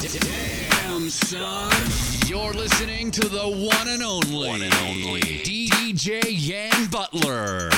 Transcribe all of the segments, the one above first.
Damn, son. You're listening to the one and only, one and only. DJ Yan Butler.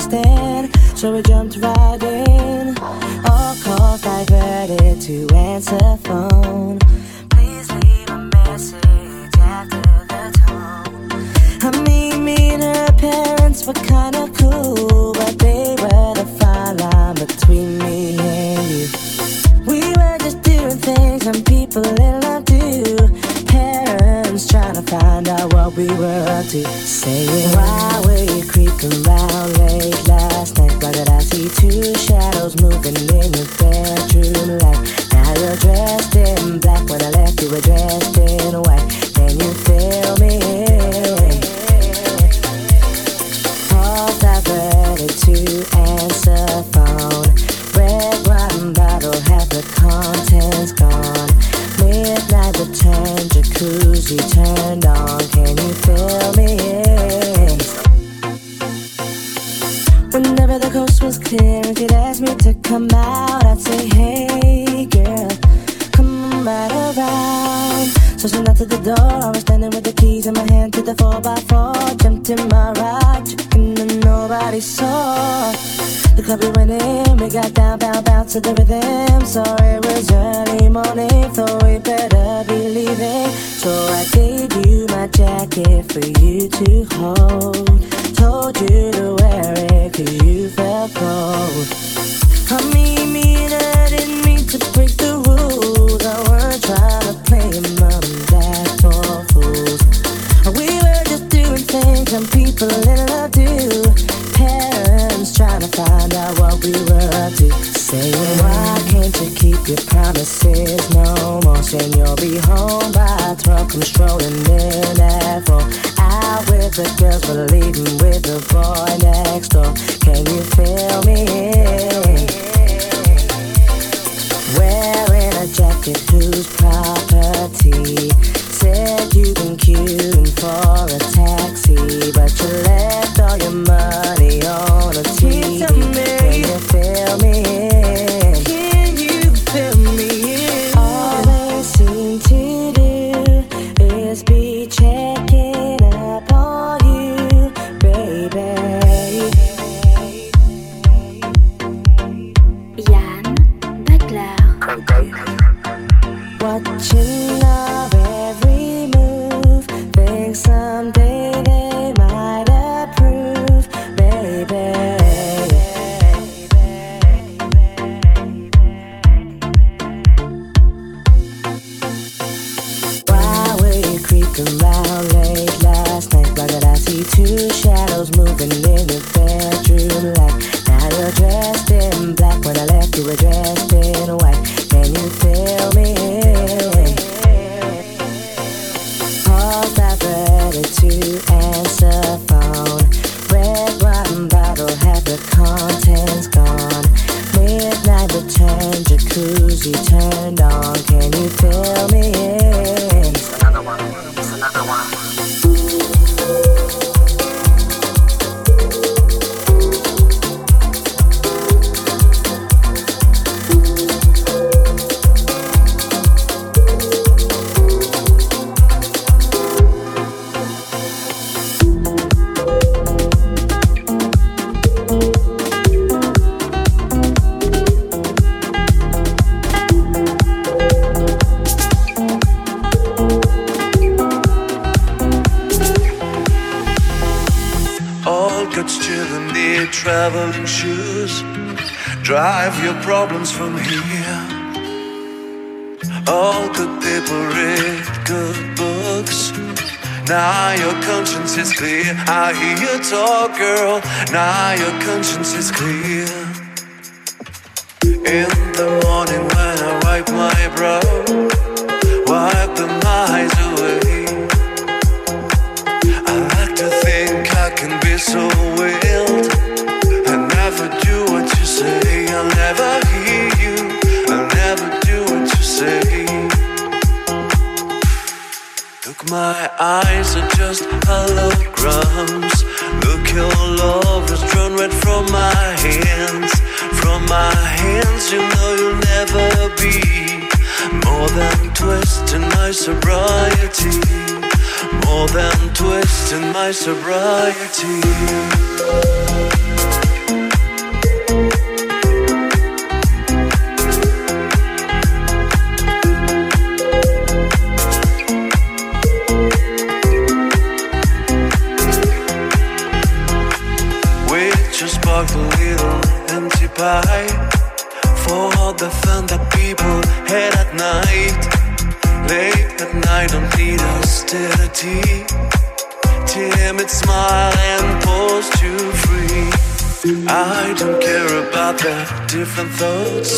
Interesting. So we jumped right in. All calls diverted to answer phone. Please leave a message after the tone. I mean, me and her parents were kinda cool, but they were the fine line between me and you. We were just doing things and people in to find out what we were up to. Saying, Why were you creeping around late last night? Why did I see two shadows moving in your bedroom light? Now you're dressed in black. When I left, you were dressed in white. Can you feel me? Calls diverted to answer phone. Red wine bottle, half the contents gone. Midnight return, jacuzzi turned on. Can you feel me? Whenever the coast was clear and she'd ask me to come out, I'd say, Hey girl, come right around. So she knocked at the door. I was standing with the keys in my hand to the 4x4. Jumped in my ride, checking and nobody saw. The club we went in, we got down, bound, bounce to the rhythm. So it was early morning, thought we better be leaving. So I gave you my jacket for you to hold. Told you to wear it cause you felt cold. I mean, mean, I didn't mean to break the rules. People in love do. Parents trying to find out what we were up to. Saying, why can't you keep your promises no more? Saying you'll be home by 12, come strolling in at 4. Out with the girls, but leaving with the boy next door. Can you feel me? Here. All good people read good books. Now your conscience is clear. I hear you talk, girl. Now your conscience is clear. In the morning when I wipe my brow, wipe the eyes away. I like to think I can be so wild my eyes are just holograms. Look, your love is drawn red from my hands. From my hands, you know you'll never be more than twist in my sobriety. More than twist in my sobriety. For all the fun that people had at night. Late at night, don't need austerity. Timid smile and pose you free. I don't care about the different thoughts.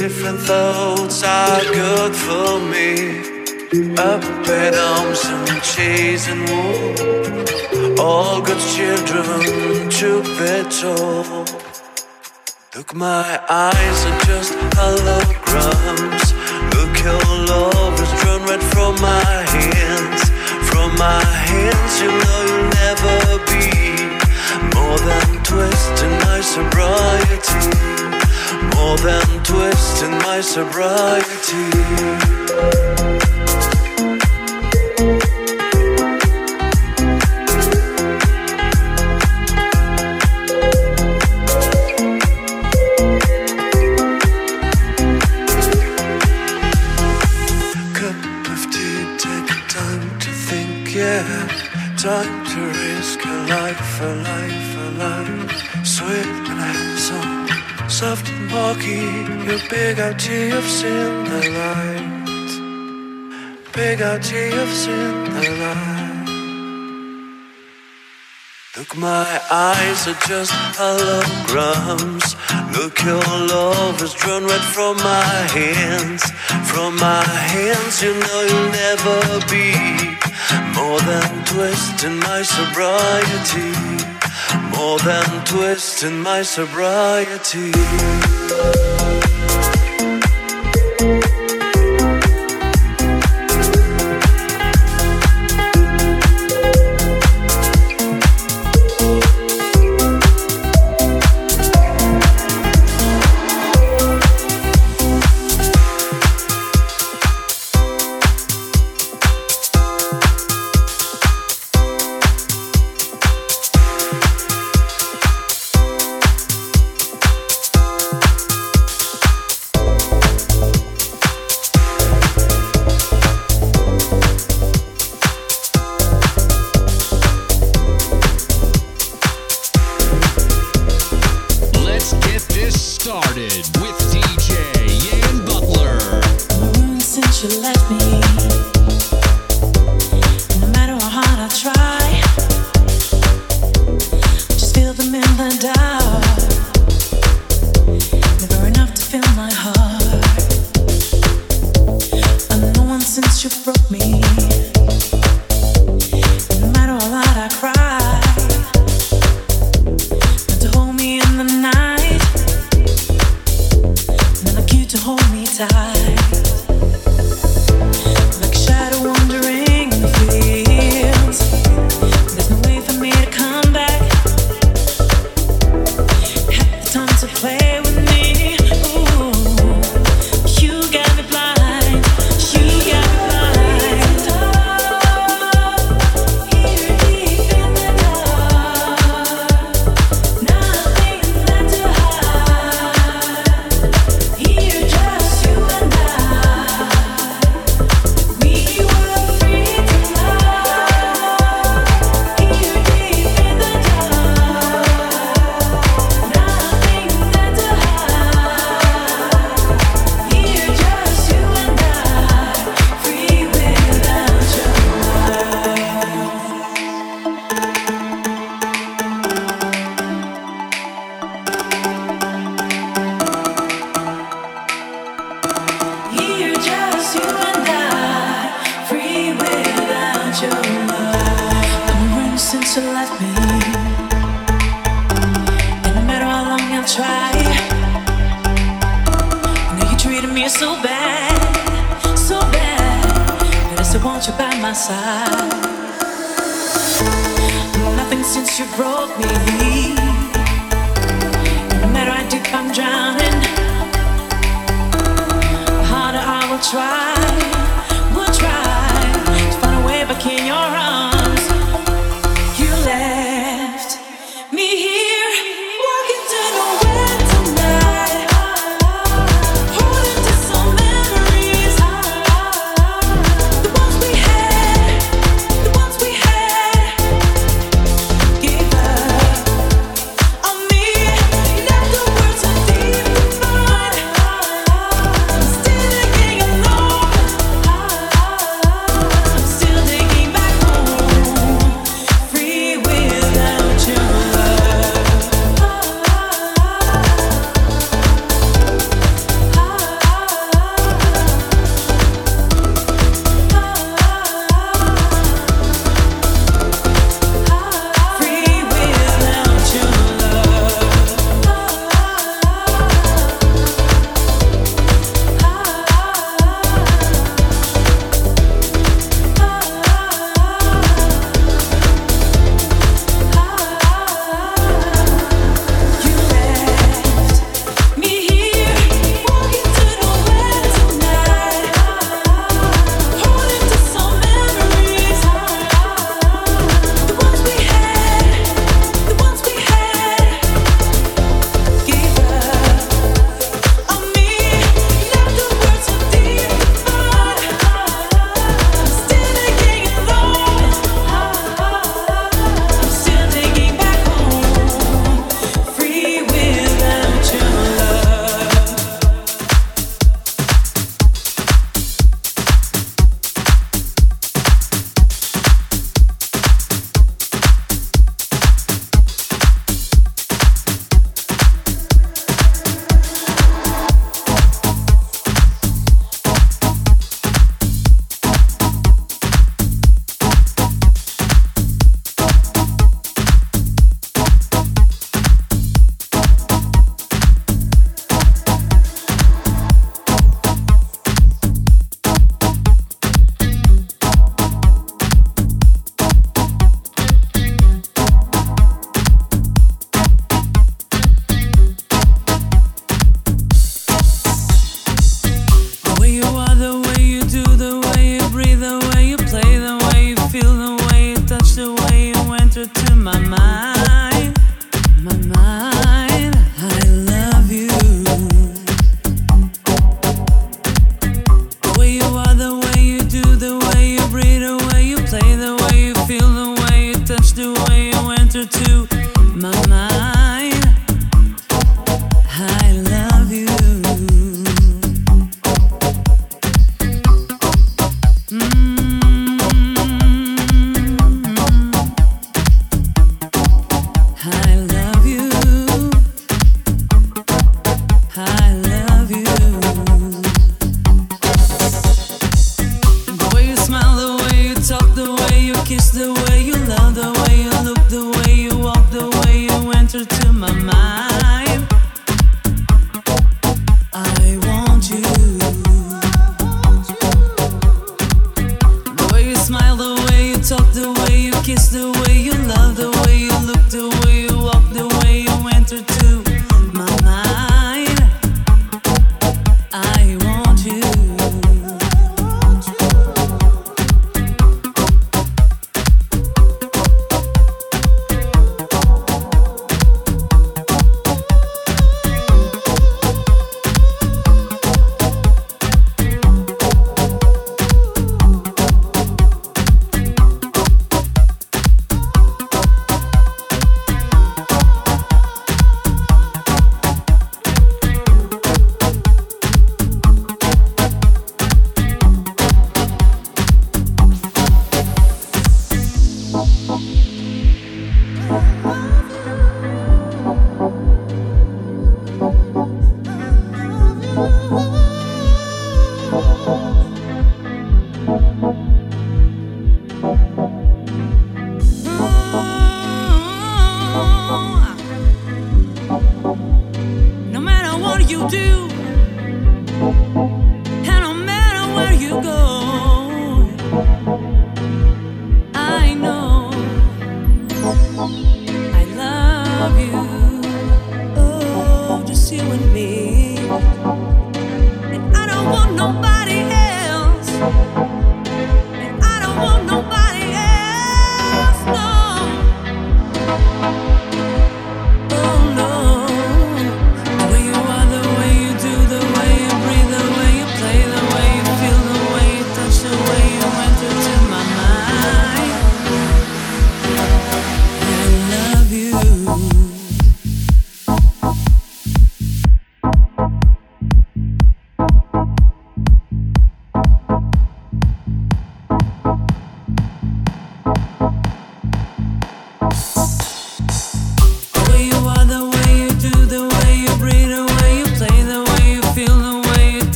Different thoughts are good for me. Up at arms and chasing wool. All good children took their toll. Look, my eyes are just holograms. Look, your love is drawn red from my hands. From my hands, you know you'll never be more than twist in my sobriety. More than twist in my sobriety. Big tea of sin, the light. Big tea of sin, the light. Look, my eyes are just holograms. Look, your love is drawn red from my hands. From my hands, you know you'll never be more than twist in my sobriety. More than twist in my sobriety. Alone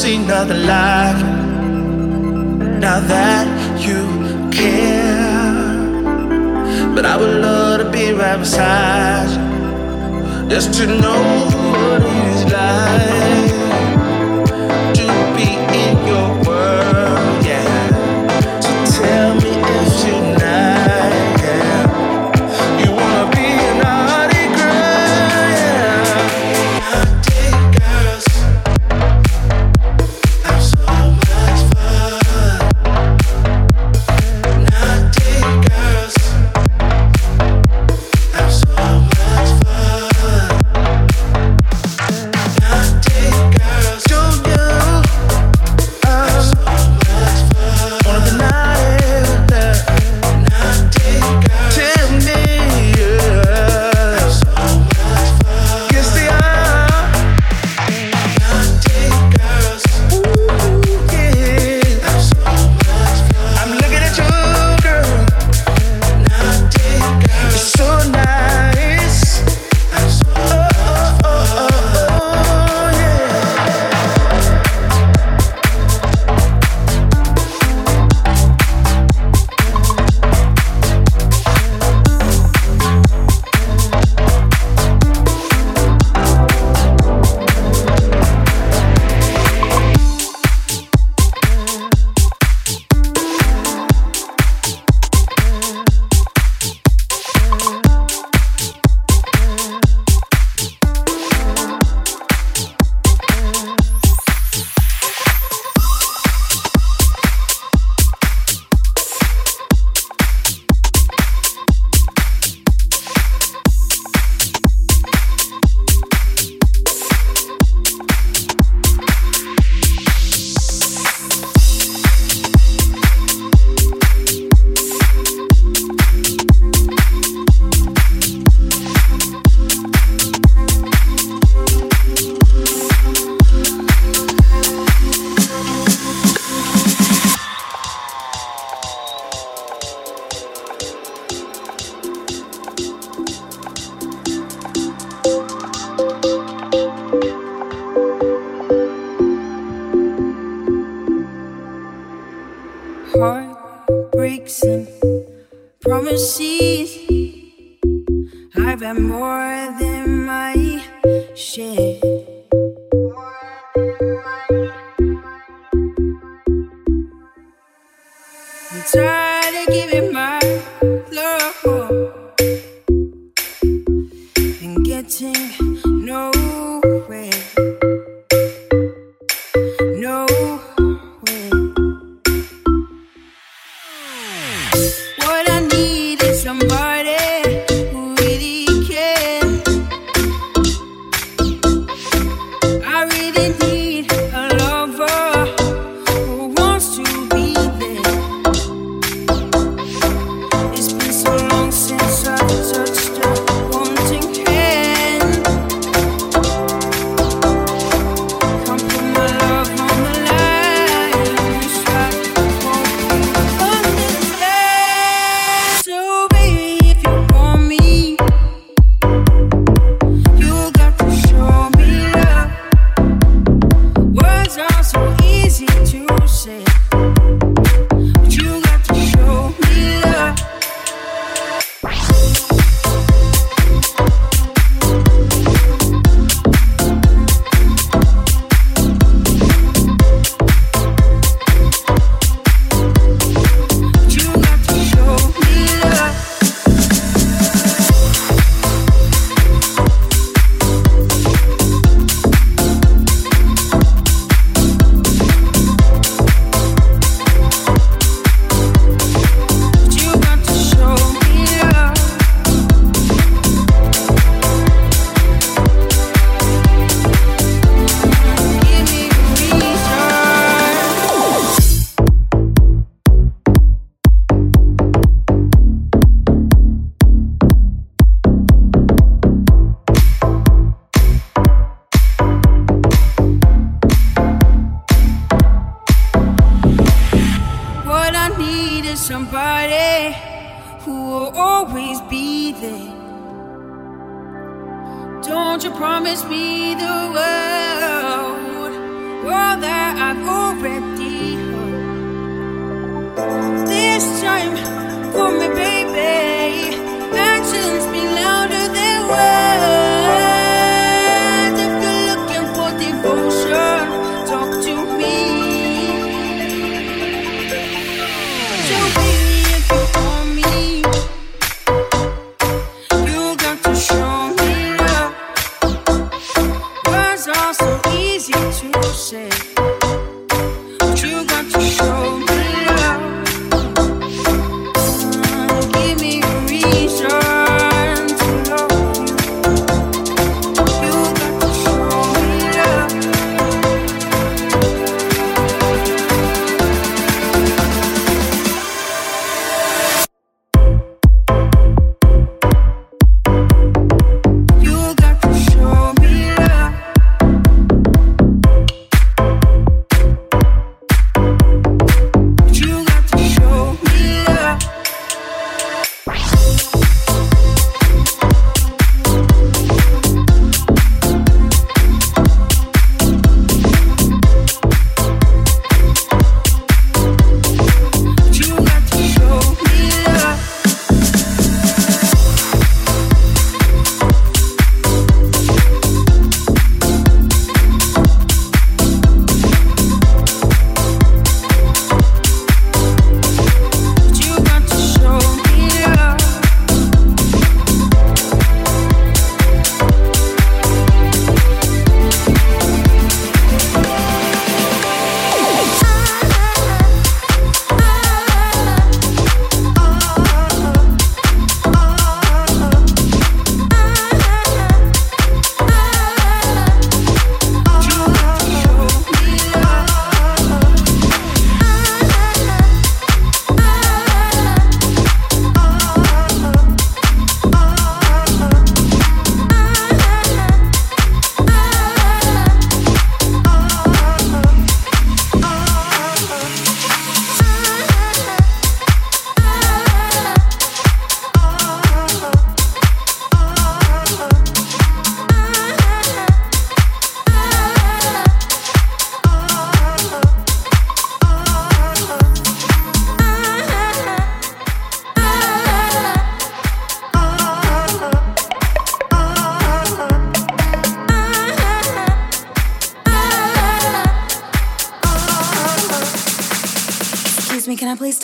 seen nothing like it. Now that you care, but I would love to be right beside you, just to know what it's like.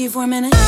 You for a minute?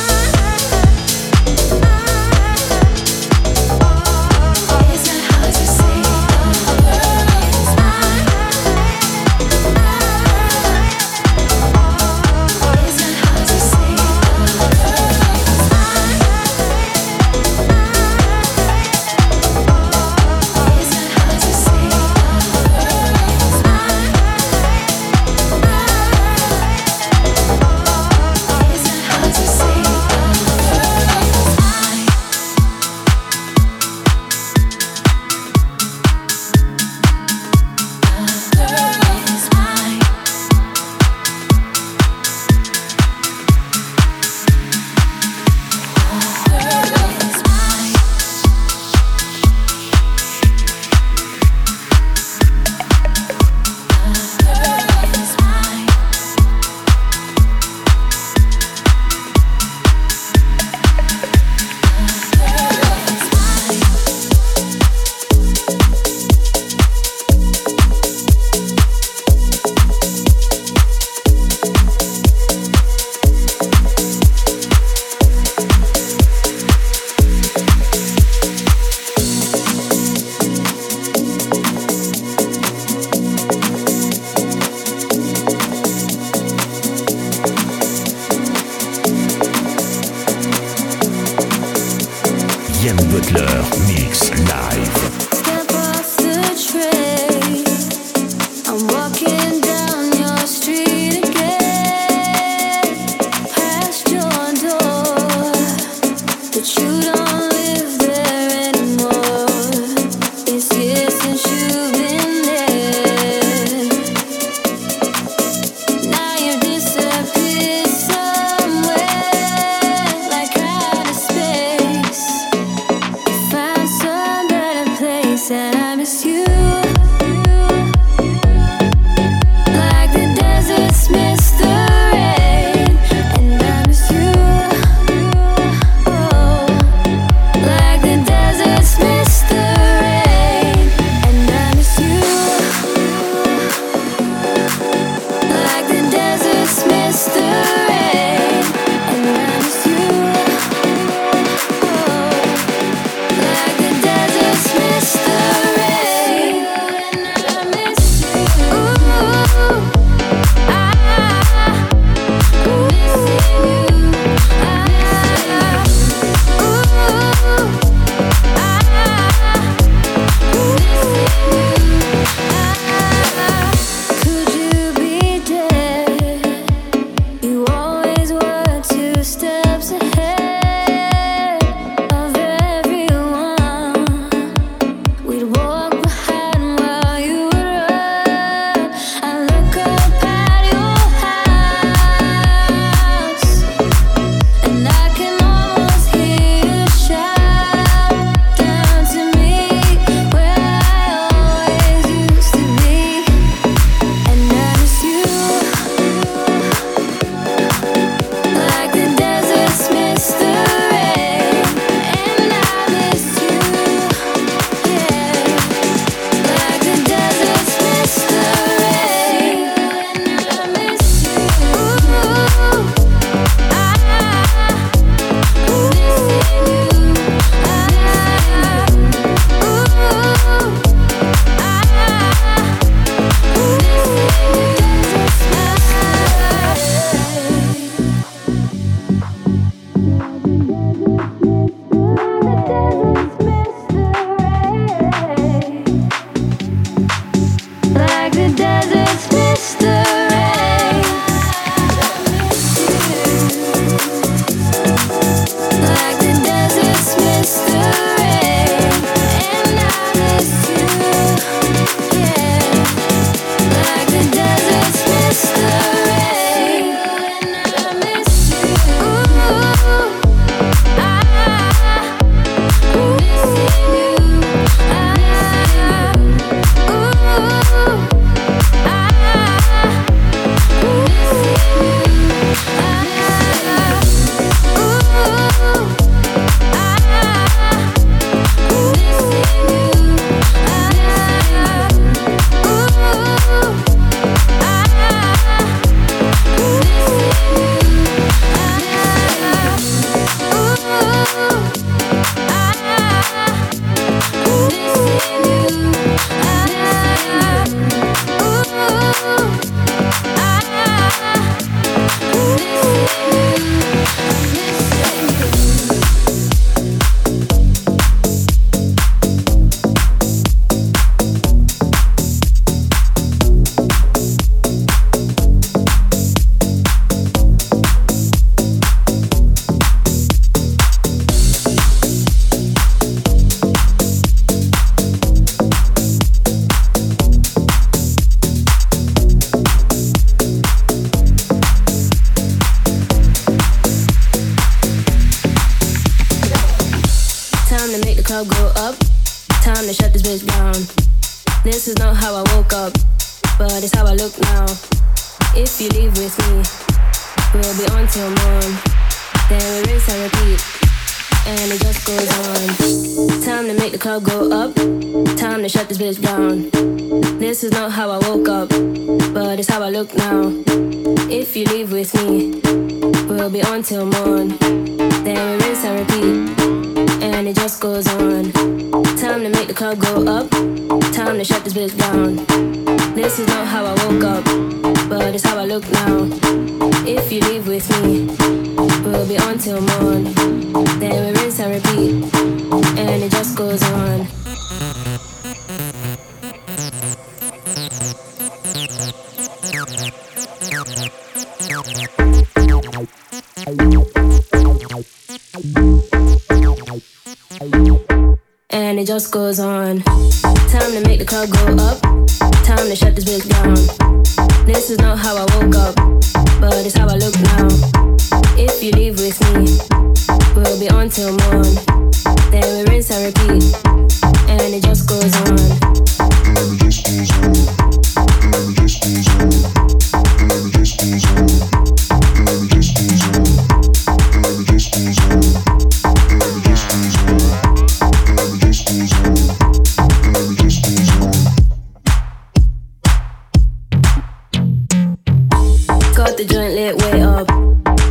Got the joint lit way up.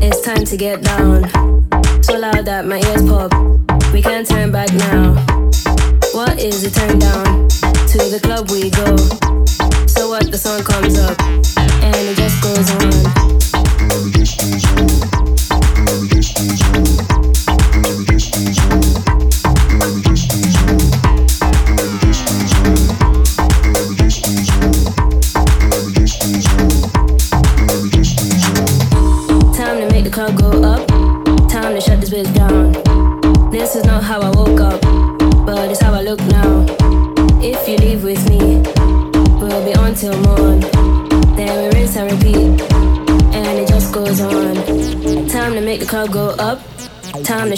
It's time to get down. So loud that my ears pop. We can't turn back now. What is it turn down? To the club we go. So what the song comes up and it just goes on.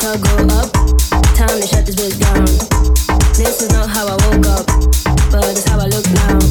Time to shut this down. This is not how I woke up, but it's how I look now.